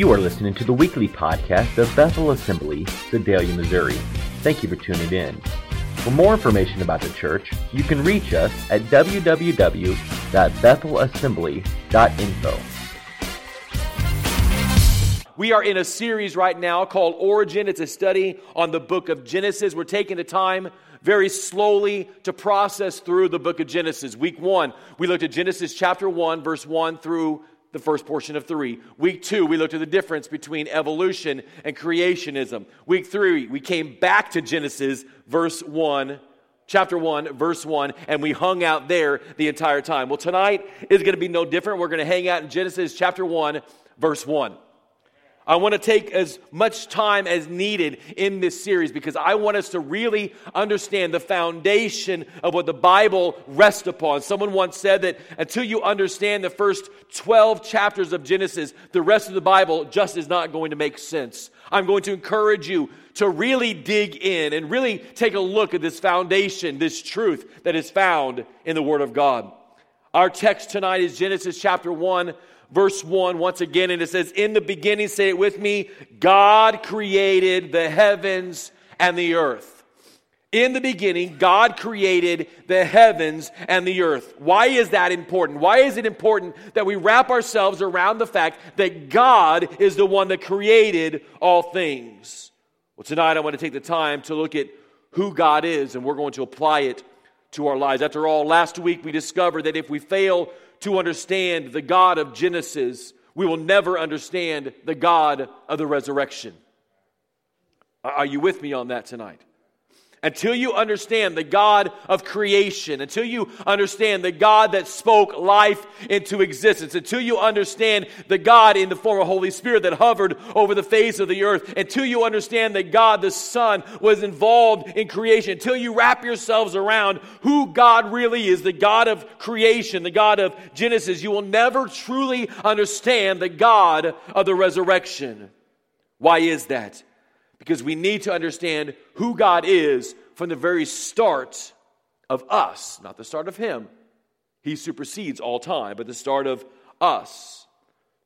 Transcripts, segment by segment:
You are listening to the weekly podcast of Bethel Assembly, Sedalia, Missouri. Thank you for tuning in. For more information about the church, you can reach us at www.bethelassembly.info. We are in a series right now called Origin. It's a study on the book of Genesis. We're taking the time very slowly to process through the book of Genesis. Week one, we looked at Genesis chapter 1, verse 1 through the first portion of three. Week two, we looked at the difference between evolution and creationism. Week three, we came back to Genesis, verse one, chapter one, verse one, and we hung out there the entire time. Well, tonight is going to be no different. We're going to hang out in Genesis chapter one, verse one. I want to take as much time as needed in this series because I want us to really understand the foundation of what the Bible rests upon. Someone once said that until you understand the first 12 chapters of Genesis, the rest of the Bible just is not going to make sense. I'm going to encourage you to really dig in and really take a look at this foundation, this truth that is found in the Word of God. Our text tonight is Genesis chapter 1, verse 1 once again, and it says, In the beginning, say it with me, God created the heavens and the earth. In the beginning, God created the heavens and the earth. Why is that important? Why is it important that we wrap ourselves around the fact that God is the one that created all things? Well, tonight I want to take the time to look at who God is, and we're going to apply it to our lives. After all, last week we discovered that if we fail to understand the God of Genesis, we will never understand the God of the resurrection. Are you with me on that tonight? Until you understand the God of creation, until you understand the God that spoke life into existence, until you understand the God in the form of Holy Spirit that hovered over the face of the earth, until you understand that God the Son was involved in creation, until you wrap yourselves around who God really is, the God of creation, the God of Genesis, you will never truly understand the God of the resurrection. Why is that? Because we need to understand who God is from the very start of us, not the start of Him. He supersedes all time, but the start of us.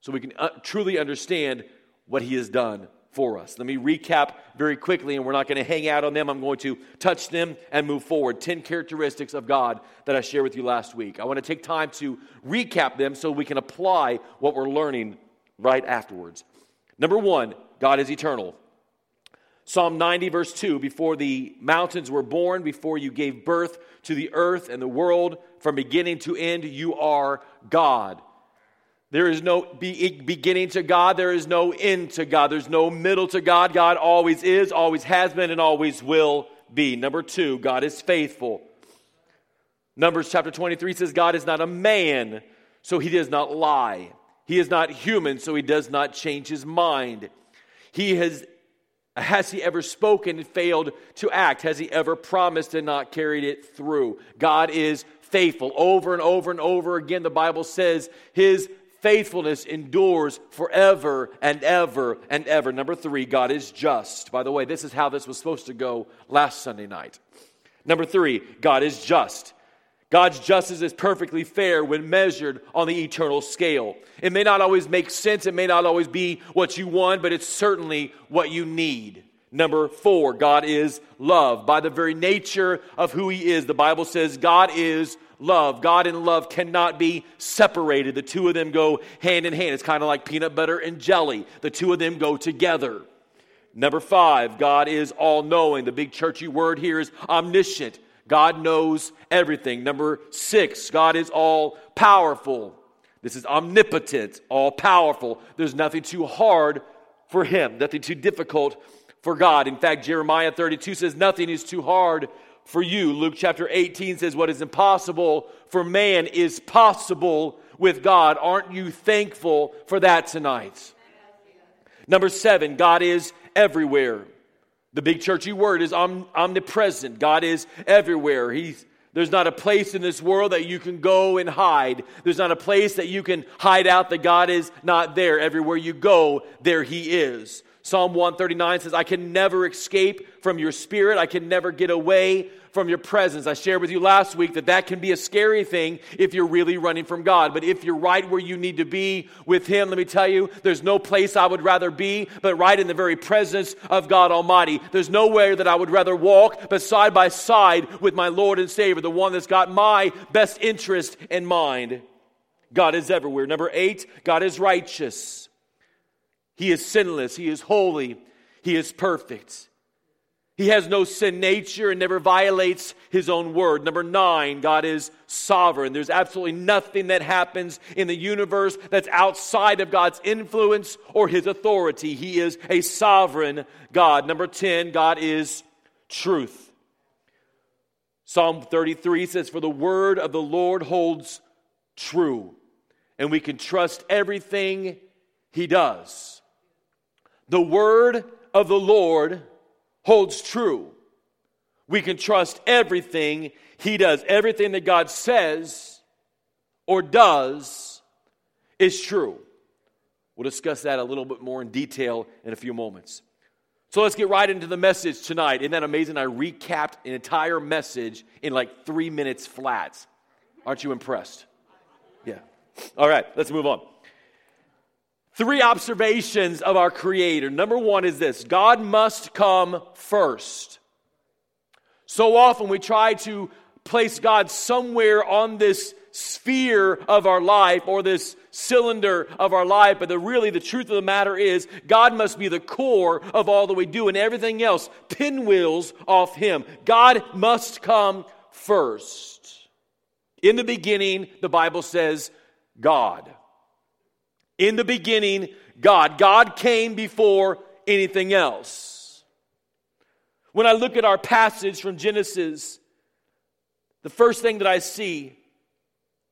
So we can uh, truly understand what He has done for us. Let me recap very quickly, and we're not going to hang out on them. I'm going to touch them and move forward. 10 characteristics of God that I shared with you last week. I want to take time to recap them so we can apply what we're learning right afterwards. Number one, God is eternal. Psalm 90, verse 2 Before the mountains were born, before you gave birth to the earth and the world, from beginning to end, you are God. There is no beginning to God. There is no end to God. There's no middle to God. God always is, always has been, and always will be. Number two, God is faithful. Numbers chapter 23 says, God is not a man, so he does not lie. He is not human, so he does not change his mind. He has has he ever spoken and failed to act? Has he ever promised and not carried it through? God is faithful. Over and over and over again, the Bible says his faithfulness endures forever and ever and ever. Number three, God is just. By the way, this is how this was supposed to go last Sunday night. Number three, God is just. God's justice is perfectly fair when measured on the eternal scale. It may not always make sense, it may not always be what you want, but it's certainly what you need. Number four, God is love. By the very nature of who He is, the Bible says God is love. God and love cannot be separated. The two of them go hand in hand. It's kind of like peanut butter and jelly, the two of them go together. Number five, God is all knowing. The big churchy word here is omniscient. God knows everything. Number six, God is all powerful. This is omnipotent, all powerful. There's nothing too hard for him, nothing too difficult for God. In fact, Jeremiah 32 says, Nothing is too hard for you. Luke chapter 18 says, What is impossible for man is possible with God. Aren't you thankful for that tonight? Number seven, God is everywhere. The big churchy word is omnipresent. God is everywhere. He's, there's not a place in this world that you can go and hide. There's not a place that you can hide out that God is not there. Everywhere you go, there He is. Psalm 139 says, I can never escape from your spirit. I can never get away from your presence. I shared with you last week that that can be a scary thing if you're really running from God. But if you're right where you need to be with Him, let me tell you, there's no place I would rather be but right in the very presence of God Almighty. There's nowhere that I would rather walk but side by side with my Lord and Savior, the one that's got my best interest in mind. God is everywhere. Number eight, God is righteous. He is sinless, He is holy, He is perfect. He has no sin nature and never violates his own word. Number nine, God is sovereign. There's absolutely nothing that happens in the universe that's outside of God's influence or his authority. He is a sovereign God. Number 10, God is truth. Psalm 33 says, For the word of the Lord holds true, and we can trust everything he does. The word of the Lord holds true. We can trust everything He does. Everything that God says or does is true. We'll discuss that a little bit more in detail in a few moments. So let's get right into the message tonight. Isn't that amazing? I recapped an entire message in like three minutes flat. Aren't you impressed? Yeah. All right, let's move on. Three observations of our Creator. Number one is this God must come first. So often we try to place God somewhere on this sphere of our life or this cylinder of our life, but the, really the truth of the matter is God must be the core of all that we do, and everything else pinwheels off Him. God must come first. In the beginning, the Bible says, God. In the beginning, God. God came before anything else. When I look at our passage from Genesis, the first thing that I see,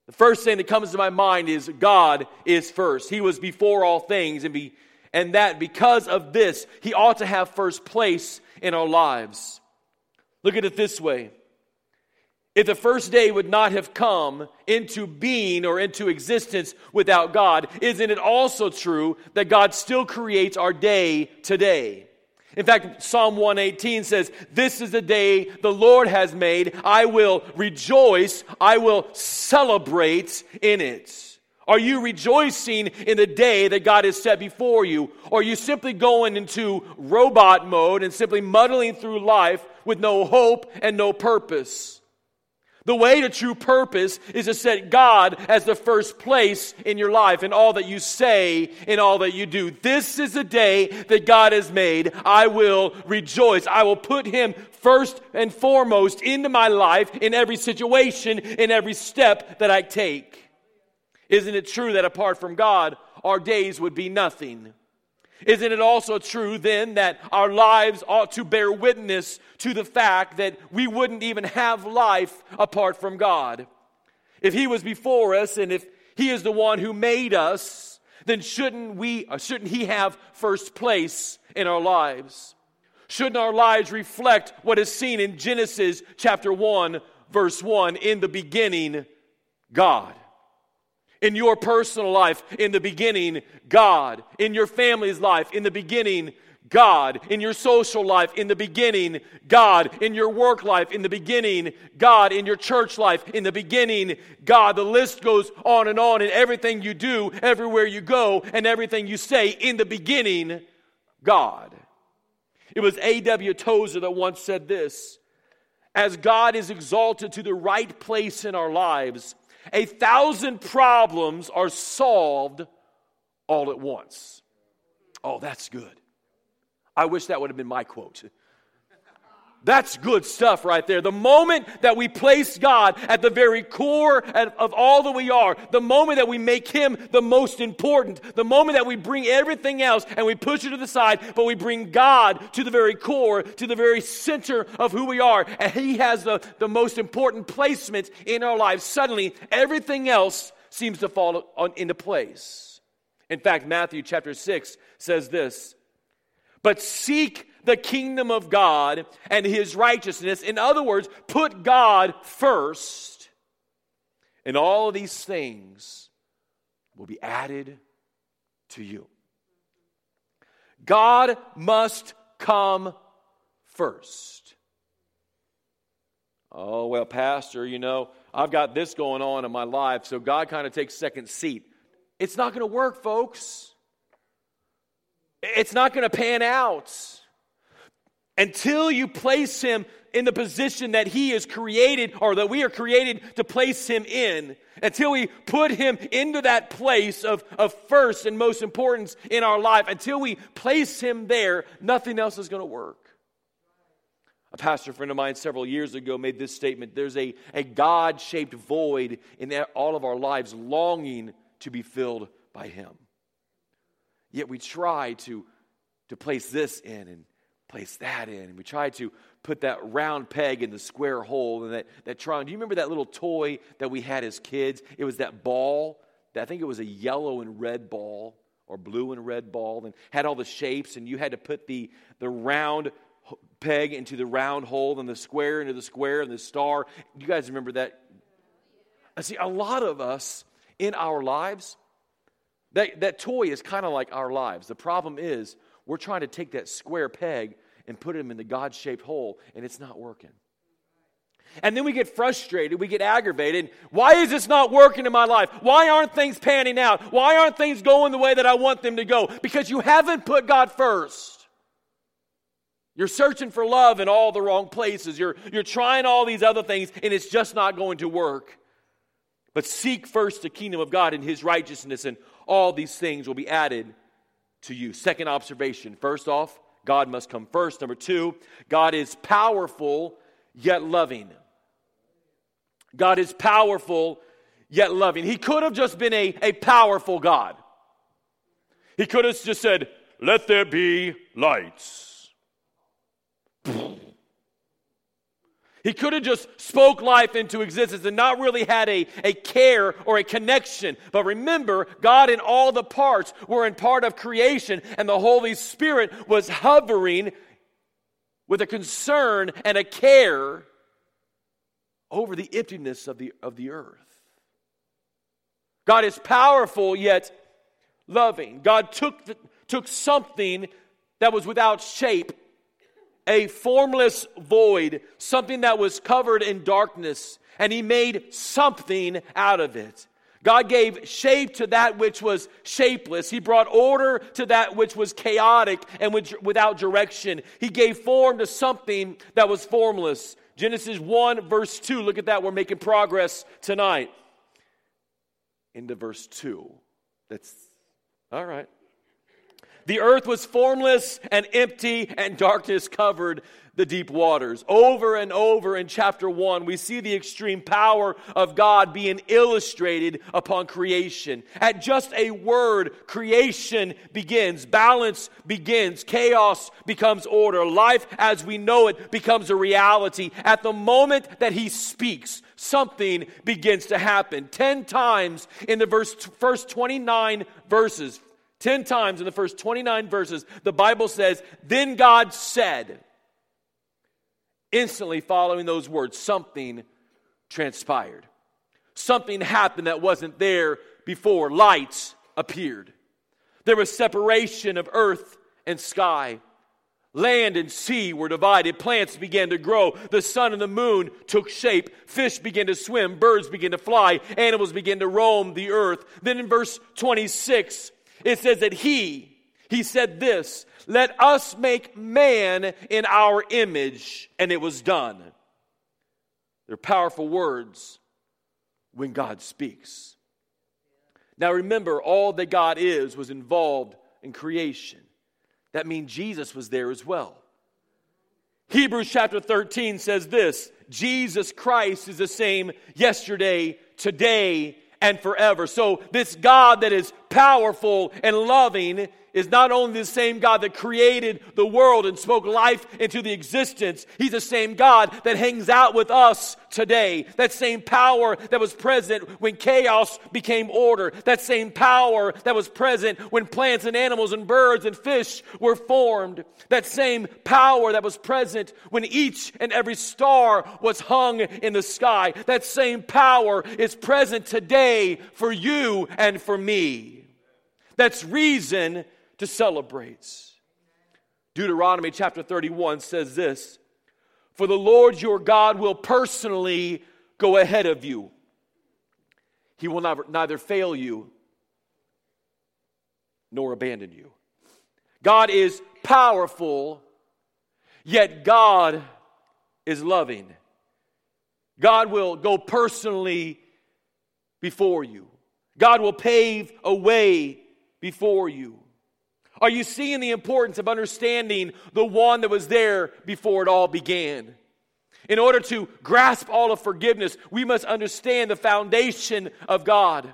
the first thing that comes to my mind is God is first. He was before all things, and, be, and that because of this, He ought to have first place in our lives. Look at it this way if the first day would not have come into being or into existence without God, isn't it also true that God still creates our day today? In fact, Psalm 118 says, This is the day the Lord has made. I will rejoice. I will celebrate in it. Are you rejoicing in the day that God has set before you? Or are you simply going into robot mode and simply muddling through life with no hope and no purpose? The way to true purpose is to set God as the first place in your life, in all that you say, in all that you do. This is a day that God has made. I will rejoice. I will put Him first and foremost into my life in every situation, in every step that I take. Isn't it true that apart from God, our days would be nothing? Isn't it also true then that our lives ought to bear witness to the fact that we wouldn't even have life apart from God? If He was before us and if He is the one who made us, then shouldn't we, uh, shouldn't He have first place in our lives? Shouldn't our lives reflect what is seen in Genesis chapter 1, verse 1? In the beginning, God in your personal life, in the beginning, God. In your family's life, in the beginning, God. In your social life, in the beginning, God. In your work life, in the beginning, God. In your church life, in the beginning, God. The list goes on and on in everything you do, everywhere you go, and everything you say, in the beginning, God. It was A.W. Tozer that once said this As God is exalted to the right place in our lives, a thousand problems are solved all at once. Oh, that's good. I wish that would have been my quote. That's good stuff right there. The moment that we place God at the very core of all that we are, the moment that we make Him the most important, the moment that we bring everything else and we push it to the side, but we bring God to the very core, to the very center of who we are, and He has the, the most important placement in our lives, suddenly everything else seems to fall on, into place. In fact, Matthew chapter 6 says this But seek the kingdom of God and his righteousness. In other words, put God first, and all these things will be added to you. God must come first. Oh, well, Pastor, you know, I've got this going on in my life, so God kind of takes second seat. It's not going to work, folks. It's not going to pan out until you place Him in the position that He is created or that we are created to place Him in. Until we put Him into that place of, of first and most importance in our life, until we place Him there, nothing else is going to work. A pastor friend of mine several years ago made this statement there's a, a God shaped void in all of our lives, longing to be filled by Him. Yet we try to, to place this in and place that in. We tried to put that round peg in the square hole and that, that triangle. Do you remember that little toy that we had as kids? It was that ball. I think it was a yellow and red ball or blue and red ball and had all the shapes and you had to put the, the round peg into the round hole and the square into the square and the star. You guys remember that? I See, a lot of us in our lives, that, that toy is kind of like our lives. The problem is we're trying to take that square peg and put him in the God shaped hole, and it's not working. And then we get frustrated, we get aggravated. Why is this not working in my life? Why aren't things panning out? Why aren't things going the way that I want them to go? Because you haven't put God first. You're searching for love in all the wrong places. You're, you're trying all these other things, and it's just not going to work. But seek first the kingdom of God and his righteousness, and all these things will be added to you. Second observation first off, God must come first. Number two, God is powerful yet loving. God is powerful yet loving. He could have just been a, a powerful God. He could have just said, Let there be lights. He could have just spoke life into existence and not really had a, a care or a connection. But remember, God and all the parts were in part of creation, and the Holy Spirit was hovering with a concern and a care over the emptiness of the, of the earth. God is powerful yet loving. God took, the, took something that was without shape a formless void, something that was covered in darkness, and he made something out of it. God gave shape to that which was shapeless. He brought order to that which was chaotic and without direction. He gave form to something that was formless. Genesis 1, verse 2. Look at that. We're making progress tonight. Into verse 2. That's all right. The earth was formless and empty, and darkness covered the deep waters. Over and over in chapter 1, we see the extreme power of God being illustrated upon creation. At just a word, creation begins, balance begins, chaos becomes order, life as we know it becomes a reality. At the moment that He speaks, something begins to happen. Ten times in the verse, first 29 verses, 10 times in the first 29 verses, the Bible says, Then God said, instantly following those words, something transpired. Something happened that wasn't there before. Lights appeared. There was separation of earth and sky. Land and sea were divided. Plants began to grow. The sun and the moon took shape. Fish began to swim. Birds began to fly. Animals began to roam the earth. Then in verse 26, it says that he, he said this, let us make man in our image, and it was done. They're powerful words when God speaks. Now remember, all that God is was involved in creation. That means Jesus was there as well. Hebrews chapter 13 says this Jesus Christ is the same yesterday, today, and forever. So, this God that is powerful and loving is not only the same God that created the world and spoke life into the existence, He's the same God that hangs out with us today. That same power that was present when chaos became order. That same power that was present when plants and animals and birds and fish were formed. That same power that was present when each and every star was hung in the sky. That same power is present today for you and for me. That's reason to celebrate. Deuteronomy chapter 31 says this For the Lord your God will personally go ahead of you, He will never, neither fail you nor abandon you. God is powerful, yet God is loving. God will go personally before you. God will pave a way before you. Are you seeing the importance of understanding the one that was there before it all began? In order to grasp all of forgiveness, we must understand the foundation of God.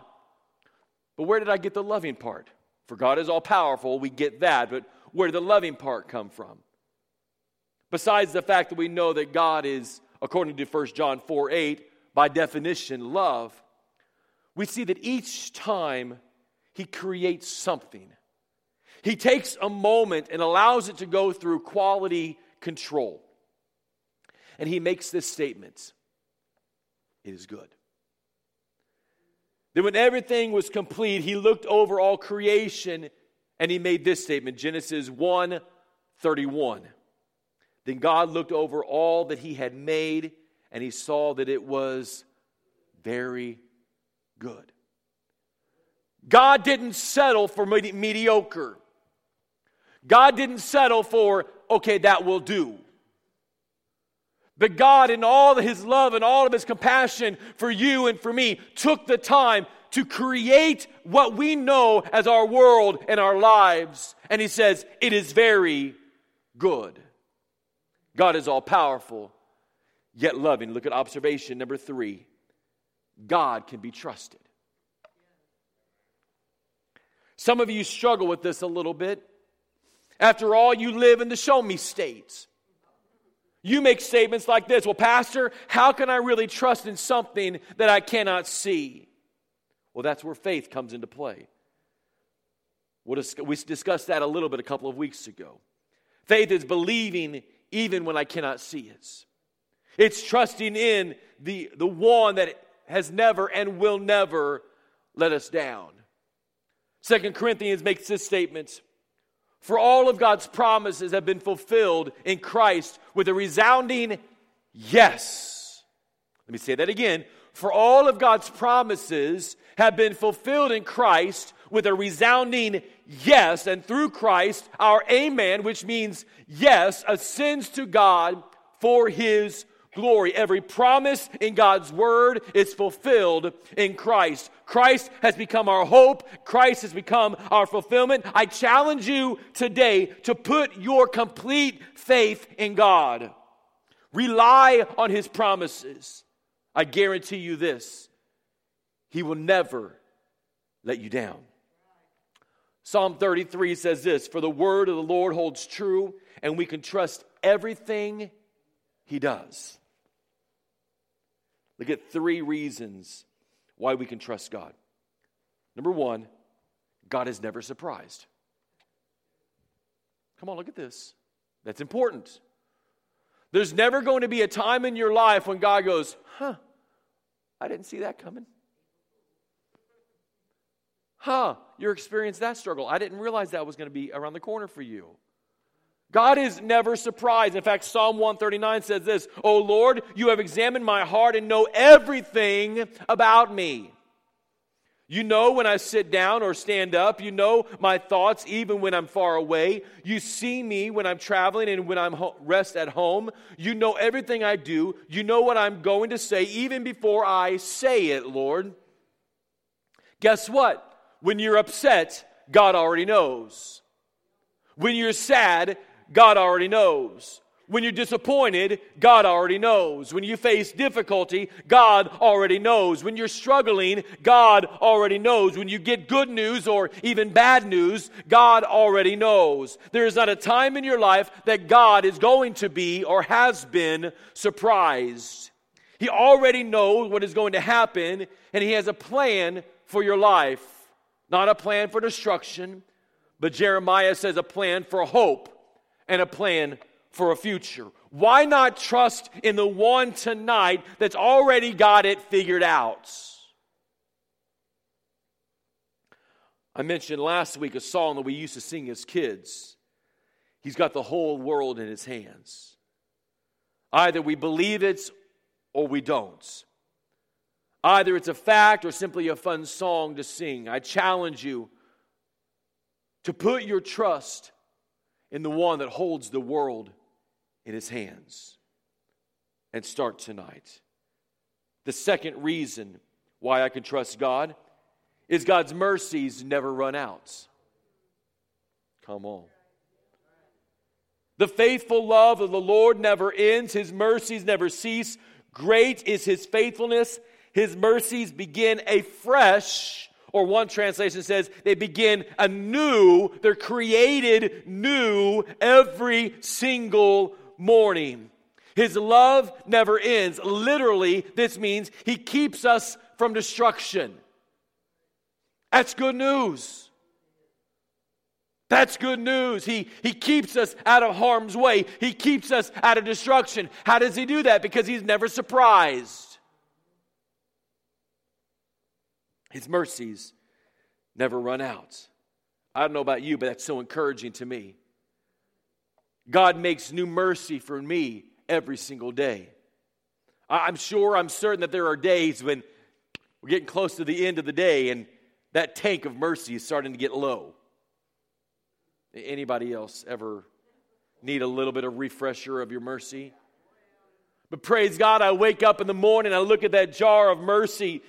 But where did I get the loving part? For God is all powerful, we get that, but where did the loving part come from? Besides the fact that we know that God is, according to 1 John 4 8, by definition, love, we see that each time He creates something, He takes a moment and allows it to go through quality control. And He makes this statement It is good. Then, when everything was complete, he looked over all creation and he made this statement Genesis 1 31. Then God looked over all that he had made and he saw that it was very good. God didn't settle for medi- mediocre. God didn't settle for, okay, that will do. But God, in all of His love and all of His compassion for you and for me, took the time to create what we know as our world and our lives. And He says, It is very good. God is all powerful, yet loving. Look at observation number three God can be trusted. Some of you struggle with this a little bit. After all, you live in the show me states. You make statements like this Well, Pastor, how can I really trust in something that I cannot see? Well, that's where faith comes into play. We discussed that a little bit a couple of weeks ago. Faith is believing even when I cannot see it. It's trusting in the, the one that has never and will never let us down. Second Corinthians makes this statement for all of God's promises have been fulfilled in Christ with a resounding yes. Let me say that again. For all of God's promises have been fulfilled in Christ with a resounding yes. And through Christ, our amen, which means yes, ascends to God for his glory. Every promise in God's word is fulfilled in Christ. Christ has become our hope. Christ has become our fulfillment. I challenge you today to put your complete faith in God. Rely on his promises. I guarantee you this He will never let you down. Psalm 33 says this For the word of the Lord holds true, and we can trust everything he does. Look at three reasons why we can trust God. Number one, God is never surprised. Come on, look at this. That's important. There's never going to be a time in your life when God goes, huh, I didn't see that coming. Huh, you experienced that struggle. I didn't realize that was going to be around the corner for you. God is never surprised. In fact, Psalm 139 says this O Lord, you have examined my heart and know everything about me. You know when I sit down or stand up. You know my thoughts even when I'm far away. You see me when I'm traveling and when I'm ho- rest at home. You know everything I do. You know what I'm going to say even before I say it, Lord. Guess what? When you're upset, God already knows. When you're sad, God already knows. When you're disappointed, God already knows. When you face difficulty, God already knows. When you're struggling, God already knows. When you get good news or even bad news, God already knows. There is not a time in your life that God is going to be or has been surprised. He already knows what is going to happen, and He has a plan for your life. Not a plan for destruction, but Jeremiah says a plan for hope and a plan for a future. Why not trust in the one tonight that's already got it figured out? I mentioned last week a song that we used to sing as kids. He's got the whole world in his hands. Either we believe it or we don't. Either it's a fact or simply a fun song to sing. I challenge you to put your trust in the one that holds the world in his hands and start tonight. The second reason why I can trust God is God's mercies never run out. Come on. The faithful love of the Lord never ends, His mercies never cease. Great is His faithfulness. His mercies begin afresh, or one translation says they begin anew. They're created new every single morning. His love never ends. Literally, this means He keeps us from destruction. That's good news. That's good news. He, he keeps us out of harm's way. He keeps us out of destruction. How does he do that? Because he's never surprised. His mercies never run out. I don't know about you, but that's so encouraging to me. God makes new mercy for me every single day. I'm sure, I'm certain that there are days when we're getting close to the end of the day and that tank of mercy is starting to get low. Anybody else ever need a little bit of refresher of your mercy? But praise God, I wake up in the morning, I look at that jar of mercy,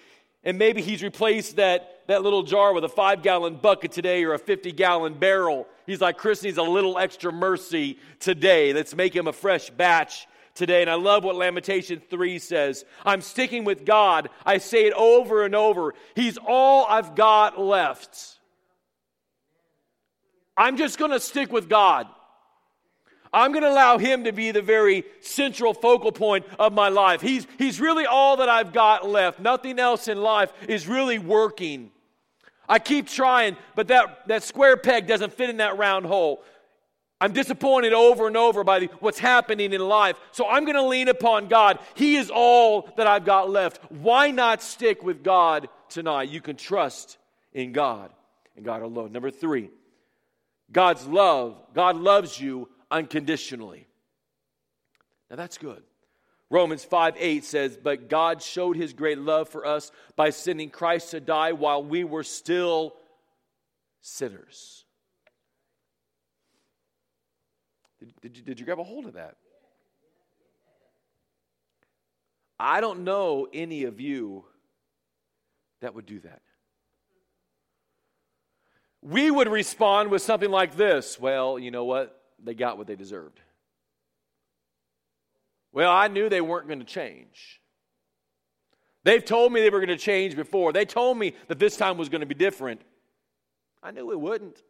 and maybe He's replaced that, that little jar with a five gallon bucket today or a 50 gallon barrel. He's like, Chris needs a little extra mercy today. Let's make Him a fresh batch today. And I love what Lamentation 3 says I'm sticking with God. I say it over and over. He's all I've got left. I'm just going to stick with God. I'm going to allow Him to be the very central focal point of my life. He's, he's really all that I've got left. Nothing else in life is really working. I keep trying, but that, that square peg doesn't fit in that round hole. I'm disappointed over and over by the, what's happening in life. So I'm going to lean upon God. He is all that I've got left. Why not stick with God tonight? You can trust in God and God alone. Number three, God's love. God loves you unconditionally. Now that's good. Romans 5 8 says, But God showed his great love for us by sending Christ to die while we were still sinners. Did, did, you, did you grab a hold of that? I don't know any of you that would do that. We would respond with something like this Well, you know what? They got what they deserved. Well, I knew they weren't going to change. They've told me they were going to change before. They told me that this time was going to be different. I knew it wouldn't.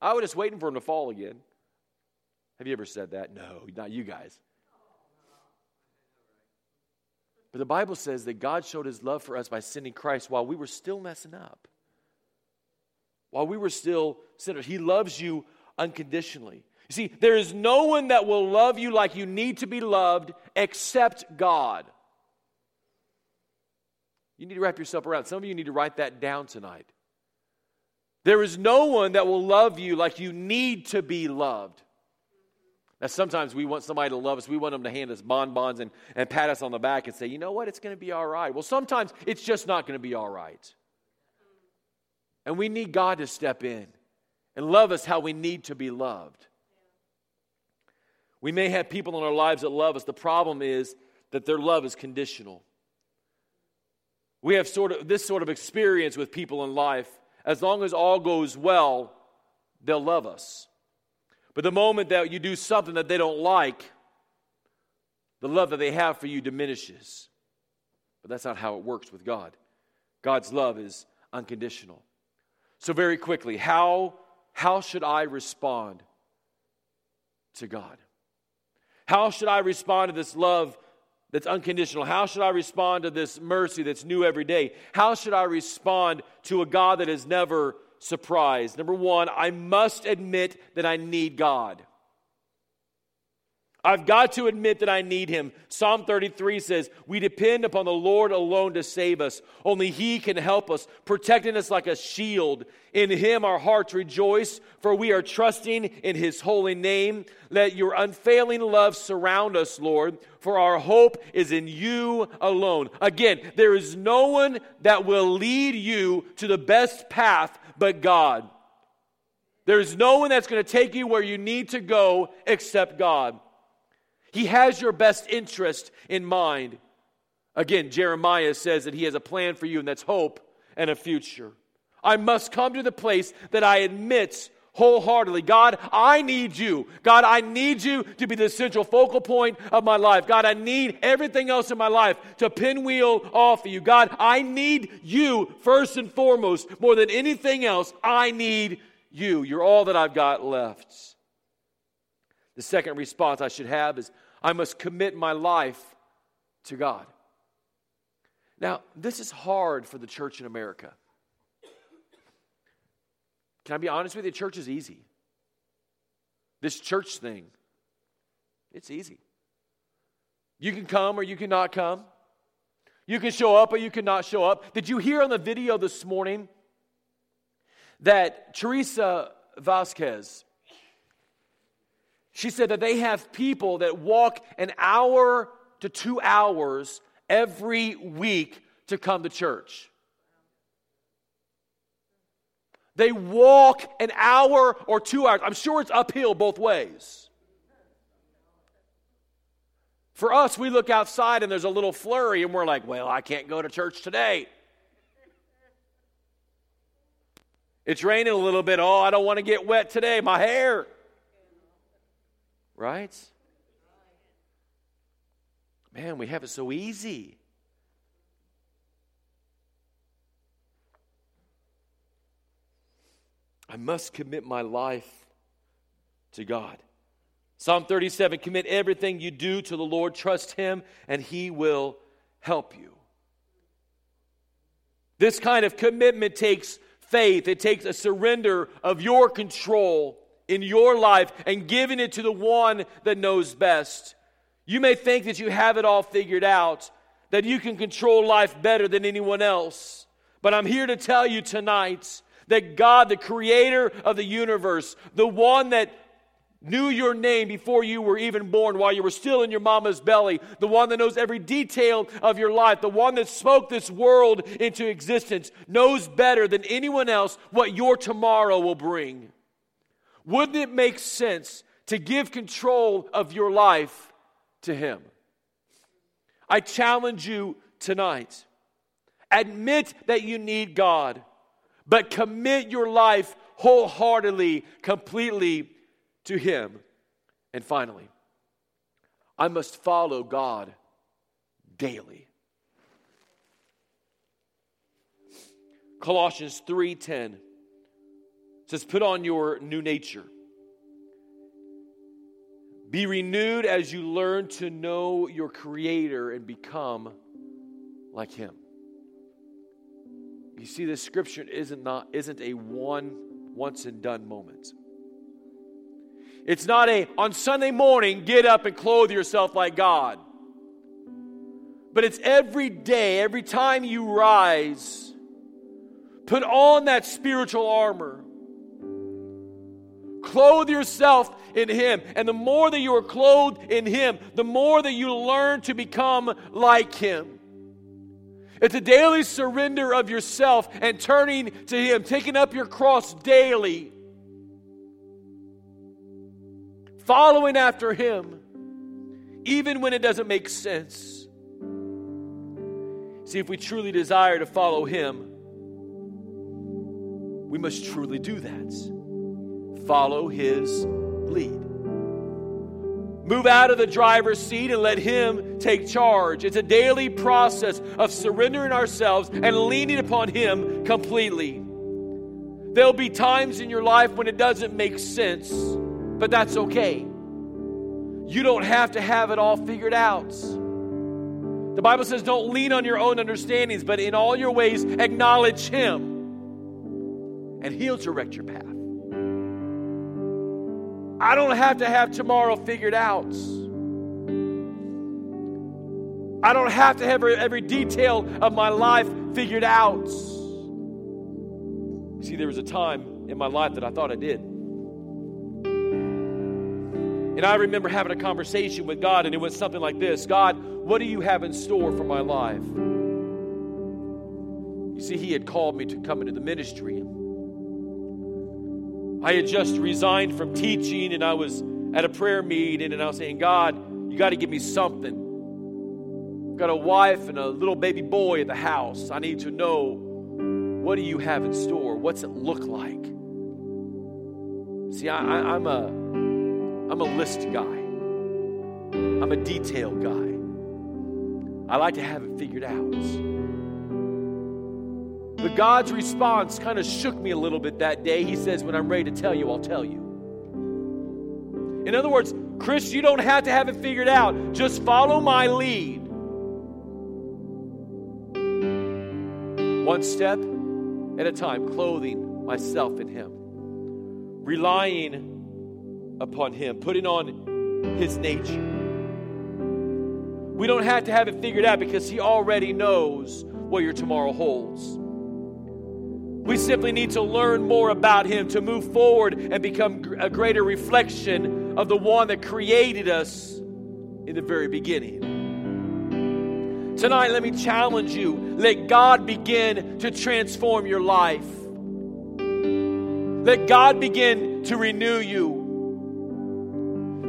I was just waiting for them to fall again. Have you ever said that? No, not you guys. But the Bible says that God showed his love for us by sending Christ while we were still messing up. While we were still sinners. He loves you unconditionally. You see, there is no one that will love you like you need to be loved except God. You need to wrap yourself around. Some of you need to write that down tonight. There is no one that will love you like you need to be loved. Now, sometimes we want somebody to love us. We want them to hand us bonbons and, and pat us on the back and say, you know what, it's going to be all right. Well, sometimes it's just not going to be all right. And we need God to step in and love us how we need to be loved. We may have people in our lives that love us. The problem is that their love is conditional. We have sort of this sort of experience with people in life. As long as all goes well, they'll love us. But the moment that you do something that they don't like, the love that they have for you diminishes. But that's not how it works with God. God's love is unconditional. So, very quickly, how, how should I respond to God? How should I respond to this love that's unconditional? How should I respond to this mercy that's new every day? How should I respond to a God that is never surprised. Number one, I must admit that I need God. I've got to admit that I need him. Psalm 33 says, We depend upon the Lord alone to save us. Only he can help us, protecting us like a shield. In him our hearts rejoice, for we are trusting in his holy name. Let your unfailing love surround us, Lord, for our hope is in you alone. Again, there is no one that will lead you to the best path but God. There is no one that's going to take you where you need to go except God. He has your best interest in mind. Again, Jeremiah says that he has a plan for you, and that's hope and a future. I must come to the place that I admit wholeheartedly God, I need you. God, I need you to be the central focal point of my life. God, I need everything else in my life to pinwheel off of you. God, I need you first and foremost. More than anything else, I need you. You're all that I've got left. The second response I should have is I must commit my life to God. Now, this is hard for the church in America. Can I be honest with you? Church is easy. This church thing, it's easy. You can come or you cannot come. You can show up or you cannot show up. Did you hear on the video this morning that Teresa Vasquez, she said that they have people that walk an hour to two hours every week to come to church. They walk an hour or two hours. I'm sure it's uphill both ways. For us, we look outside and there's a little flurry and we're like, well, I can't go to church today. It's raining a little bit. Oh, I don't want to get wet today. My hair. Right? Man, we have it so easy. I must commit my life to God. Psalm 37 Commit everything you do to the Lord, trust Him, and He will help you. This kind of commitment takes faith, it takes a surrender of your control in your life and giving it to the one that knows best. You may think that you have it all figured out, that you can control life better than anyone else. But I'm here to tell you tonight that God, the creator of the universe, the one that knew your name before you were even born, while you were still in your mama's belly, the one that knows every detail of your life, the one that spoke this world into existence, knows better than anyone else what your tomorrow will bring. Wouldn't it make sense to give control of your life to Him? I challenge you tonight. Admit that you need God, but commit your life wholeheartedly, completely to Him. And finally, I must follow God daily. Colossians 3:10 says put on your new nature. Be renewed as you learn to know your creator and become like him. You see this scripture isn't not isn't a one once and done moment. It's not a, on Sunday morning, get up and clothe yourself like God. But it's every day, every time you rise, put on that spiritual armor. Clothe yourself in Him. And the more that you are clothed in Him, the more that you learn to become like Him. It's a daily surrender of yourself and turning to Him, taking up your cross daily following after Him, even when it doesn't make sense. See, if we truly desire to follow Him, we must truly do that. Follow His lead. Move out of the driver's seat and let Him take charge. It's a daily process of surrendering ourselves and leaning upon Him completely. There'll be times in your life when it doesn't make sense but that's okay. You don't have to have it all figured out. The Bible says, don't lean on your own understandings, but in all your ways acknowledge Him, and He'll direct your path. I don't have to have tomorrow figured out. I don't have to have every, every detail of my life figured out. You see, there was a time in my life that I thought I did. And I remember having a conversation with God, and it was something like this God, what do you have in store for my life? You see, He had called me to come into the ministry. I had just resigned from teaching, and I was at a prayer meeting, and I was saying, God, you got to give me something. I've got a wife and a little baby boy at the house. I need to know what do you have in store? What's it look like? See, I, I'm a I'm a list guy. I'm a detail guy. I like to have it figured out. But God's response kind of shook me a little bit that day. He says, When I'm ready to tell you, I'll tell you. In other words, Chris, you don't have to have it figured out. Just follow my lead. One step at a time, clothing myself in Him, relying upon Him, putting on His nature. We don't have to have it figured out because He already knows what your tomorrow holds. We simply need to learn more about Him to move forward and become a greater reflection of the one that created us in the very beginning. Tonight, let me challenge you. Let God begin to transform your life. Let God begin to renew you.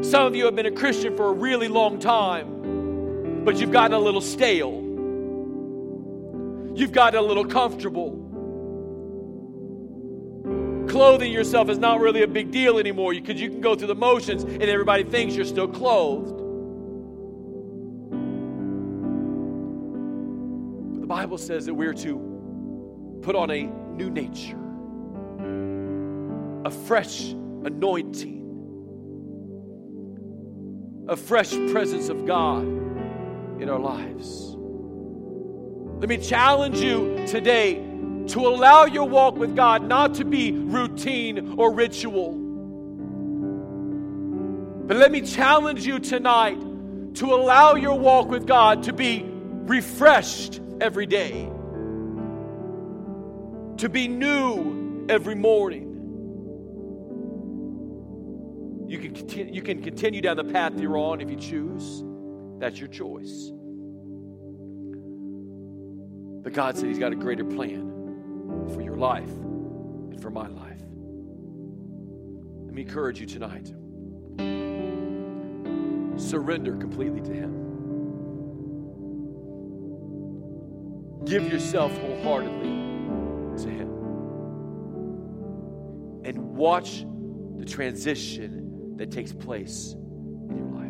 Some of you have been a Christian for a really long time, but you've gotten a little stale. You've gotten a little comfortable. Clothing yourself is not really a big deal anymore because you can go through the motions and everybody thinks you're still clothed. But the Bible says that we're to put on a new nature, a fresh anointing a fresh presence of God in our lives. Let me challenge you today to allow your walk with God not to be routine or ritual. But let me challenge you tonight to allow your walk with God to be refreshed every day, to be new every morning. You can, continue, you can continue down the path you're on if you choose. That's your choice. But God said He's got a greater plan for your life and for my life. Let me encourage you tonight. Surrender completely to Him. Give yourself wholeheartedly to Him. And watch the transition that takes place in your life.